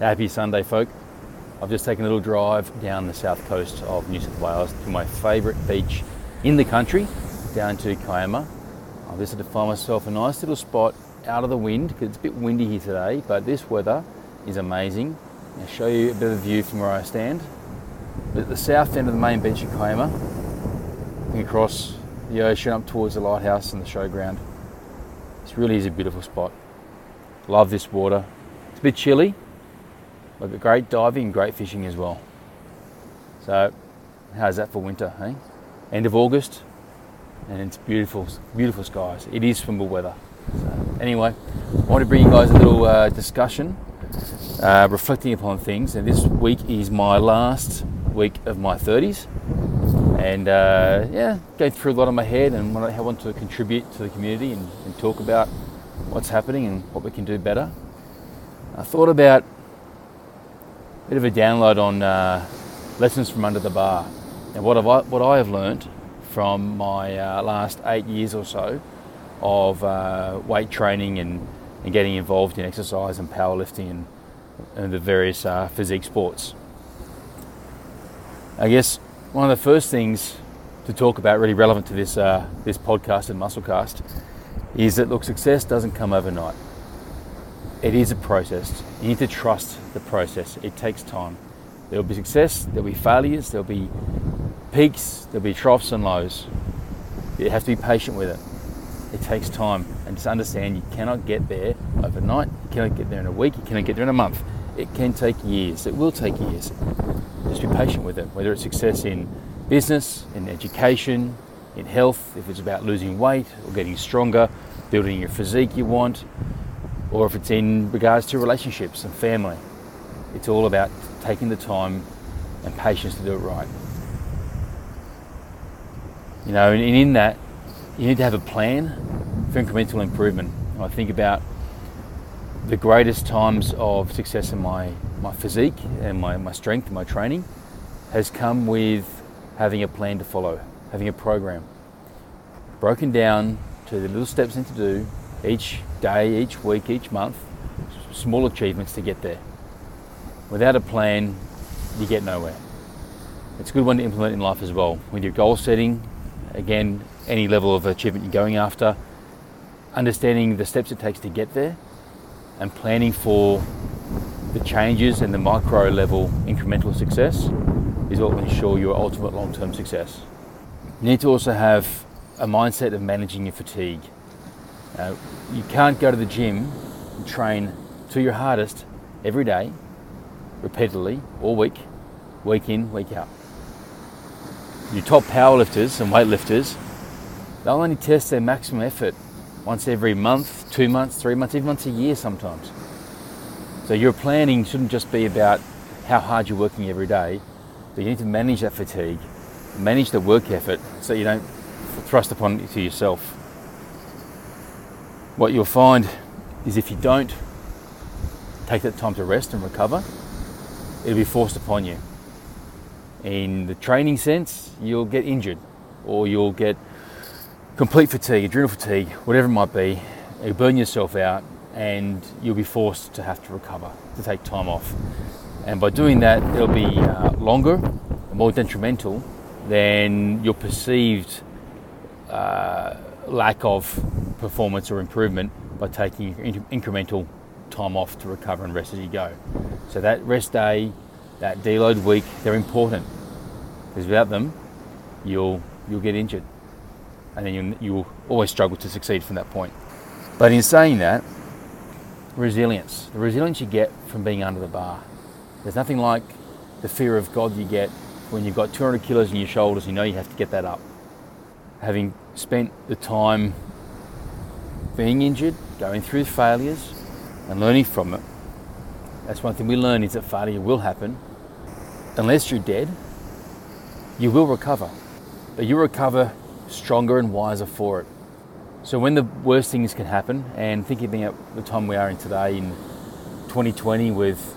Happy Sunday, folk. I've just taken a little drive down the south coast of New South Wales to my favourite beach in the country, down to Kiama. I've visited to find myself a nice little spot out of the wind because it's a bit windy here today, but this weather is amazing. I'll show you a bit of a view from where I stand. At the south end of the main beach of Kiama, looking across the ocean up towards the lighthouse and the showground. This really is a beautiful spot. Love this water. It's a bit chilly, great diving great fishing as well. So, how's that for winter, eh? End of August, and it's beautiful, beautiful skies. It is swimmable weather. So, anyway, I want to bring you guys a little uh, discussion, uh, reflecting upon things. And this week is my last week of my 30s, and uh, yeah, going through a lot in my head and what I want to contribute to the community and, and talk about what's happening and what we can do better. I thought about bit of a download on uh, lessons from under the bar and what, have I, what I have learned from my uh, last eight years or so of uh, weight training and, and getting involved in exercise and powerlifting and, and the various uh, physique sports. I guess one of the first things to talk about, really relevant to this, uh, this podcast and musclecast, is that look, success doesn't come overnight it is a process. You need to trust the process. It takes time. There'll be success, there'll be failures, there'll be peaks, there'll be troughs and lows. You have to be patient with it. It takes time. And just understand you cannot get there overnight, you cannot get there in a week, you cannot get there in a month. It can take years. It will take years. Just be patient with it, whether it's success in business, in education, in health, if it's about losing weight or getting stronger, building your physique you want, or if it's in regards to relationships and family. It's all about taking the time and patience to do it right. You know, and in that, you need to have a plan for incremental improvement. I think about the greatest times of success in my, my physique and my, my strength and my training has come with having a plan to follow, having a program. Broken down to the little steps in to do each day, each week, each month, small achievements to get there. Without a plan, you get nowhere. It's a good one to implement in life as well. With your goal setting, again, any level of achievement you're going after, understanding the steps it takes to get there, and planning for the changes and the micro level incremental success is what will ensure your ultimate long term success. You need to also have a mindset of managing your fatigue. Uh, you can't go to the gym and train to your hardest every day, repeatedly, all week, week in, week out. Your top powerlifters and weightlifters, they'll only test their maximum effort once every month, two months, three months, even once a year sometimes. So your planning shouldn't just be about how hard you're working every day, but you need to manage that fatigue, manage the work effort so you don't thrust upon it to yourself what you'll find is if you don't take that time to rest and recover, it'll be forced upon you. In the training sense, you'll get injured or you'll get complete fatigue, adrenal fatigue, whatever it might be. You'll burn yourself out and you'll be forced to have to recover, to take time off. And by doing that, it'll be uh, longer and more detrimental than your perceived uh, lack of performance or improvement by taking incremental time off to recover and rest as you go. So that rest day, that deload week, they're important because without them, you'll you'll get injured, and then you'll, you'll always struggle to succeed from that point. But in saying that, resilience, the resilience you get from being under the bar. There's nothing like the fear of God you get when you've got 200 kilos in your shoulders. You know you have to get that up. Having spent the time being injured, going through failures, and learning from it. That's one thing we learn is that failure will happen. Unless you're dead, you will recover. But you'll recover stronger and wiser for it. So when the worst things can happen, and thinking about the time we are in today in 2020 with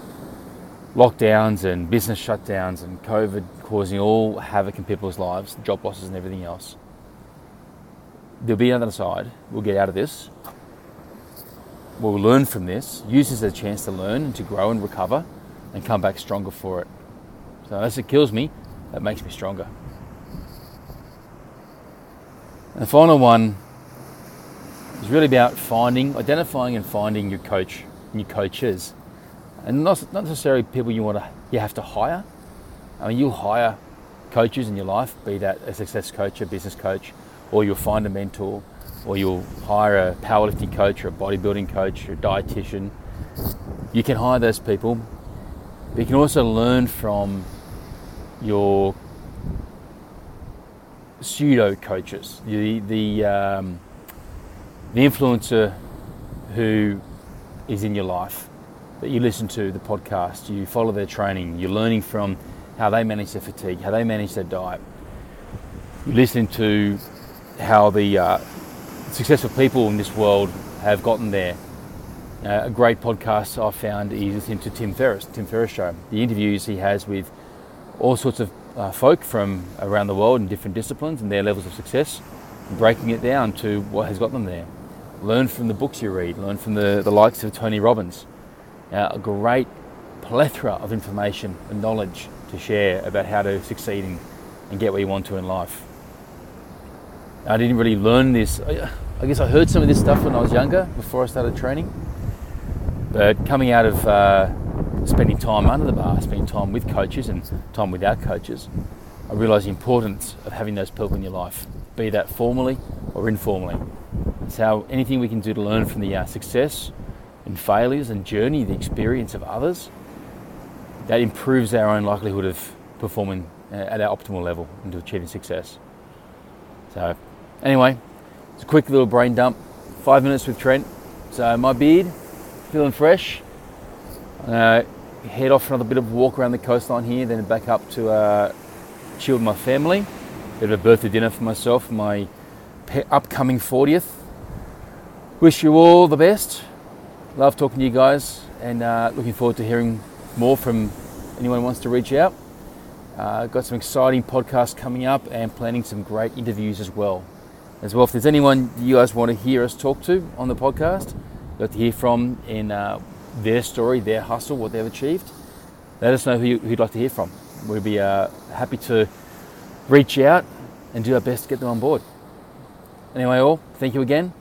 lockdowns and business shutdowns and COVID causing all havoc in people's lives, job losses and everything else, there'll be another side. We'll get out of this We'll learn from this, use this as a chance to learn and to grow and recover and come back stronger for it. So unless it kills me, that makes me stronger. And the final one is really about finding, identifying and finding your coach and your coaches. And not, not necessarily people you want to you have to hire. I mean you'll hire coaches in your life, be that a success coach, a business coach, or you'll find a mentor, or you'll hire a powerlifting coach or a bodybuilding coach or a dietitian. You can hire those people, but you can also learn from your pseudo coaches, the the um, the influencer who is in your life that you listen to the podcast, you follow their training, you're learning from how they manage their fatigue, how they manage their diet. You're listening to how the uh, successful people in this world have gotten there. Uh, a great podcast I found is listening to Tim Ferriss, Tim Ferriss show. The interviews he has with all sorts of uh, folk from around the world in different disciplines and their levels of success, breaking it down to what has got them there. Learn from the books you read, learn from the, the likes of Tony Robbins. Uh, a great plethora of information and knowledge to share about how to succeed and, and get where you want to in life. I didn't really learn this. I guess I heard some of this stuff when I was younger, before I started training. But coming out of uh, spending time under the bar, spending time with coaches and time without coaches, I realised the importance of having those people in your life, be that formally or informally. It's how anything we can do to learn from the uh, success and failures and journey, the experience of others, that improves our own likelihood of performing uh, at our optimal level and to achieving success. So, anyway, it's a quick little brain dump. Five minutes with Trent. So, my beard, feeling fresh. Uh, head off for another bit of walk around the coastline here, then back up to uh, chill with my family. Bit of a birthday dinner for myself, my upcoming 40th. Wish you all the best. Love talking to you guys and uh, looking forward to hearing more from anyone who wants to reach out. Uh, got some exciting podcasts coming up and planning some great interviews as well. As well, if there's anyone you guys want to hear us talk to on the podcast, got to hear from in uh, their story, their hustle, what they've achieved, let us know who, you, would like to hear from. We'd be uh, happy to reach out and do our best to get them on board. Anyway, all, thank you again.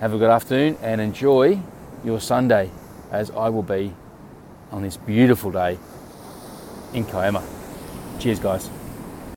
Have a good afternoon and enjoy your Sunday as I will be on this beautiful day in Kiama. Cheers, guys.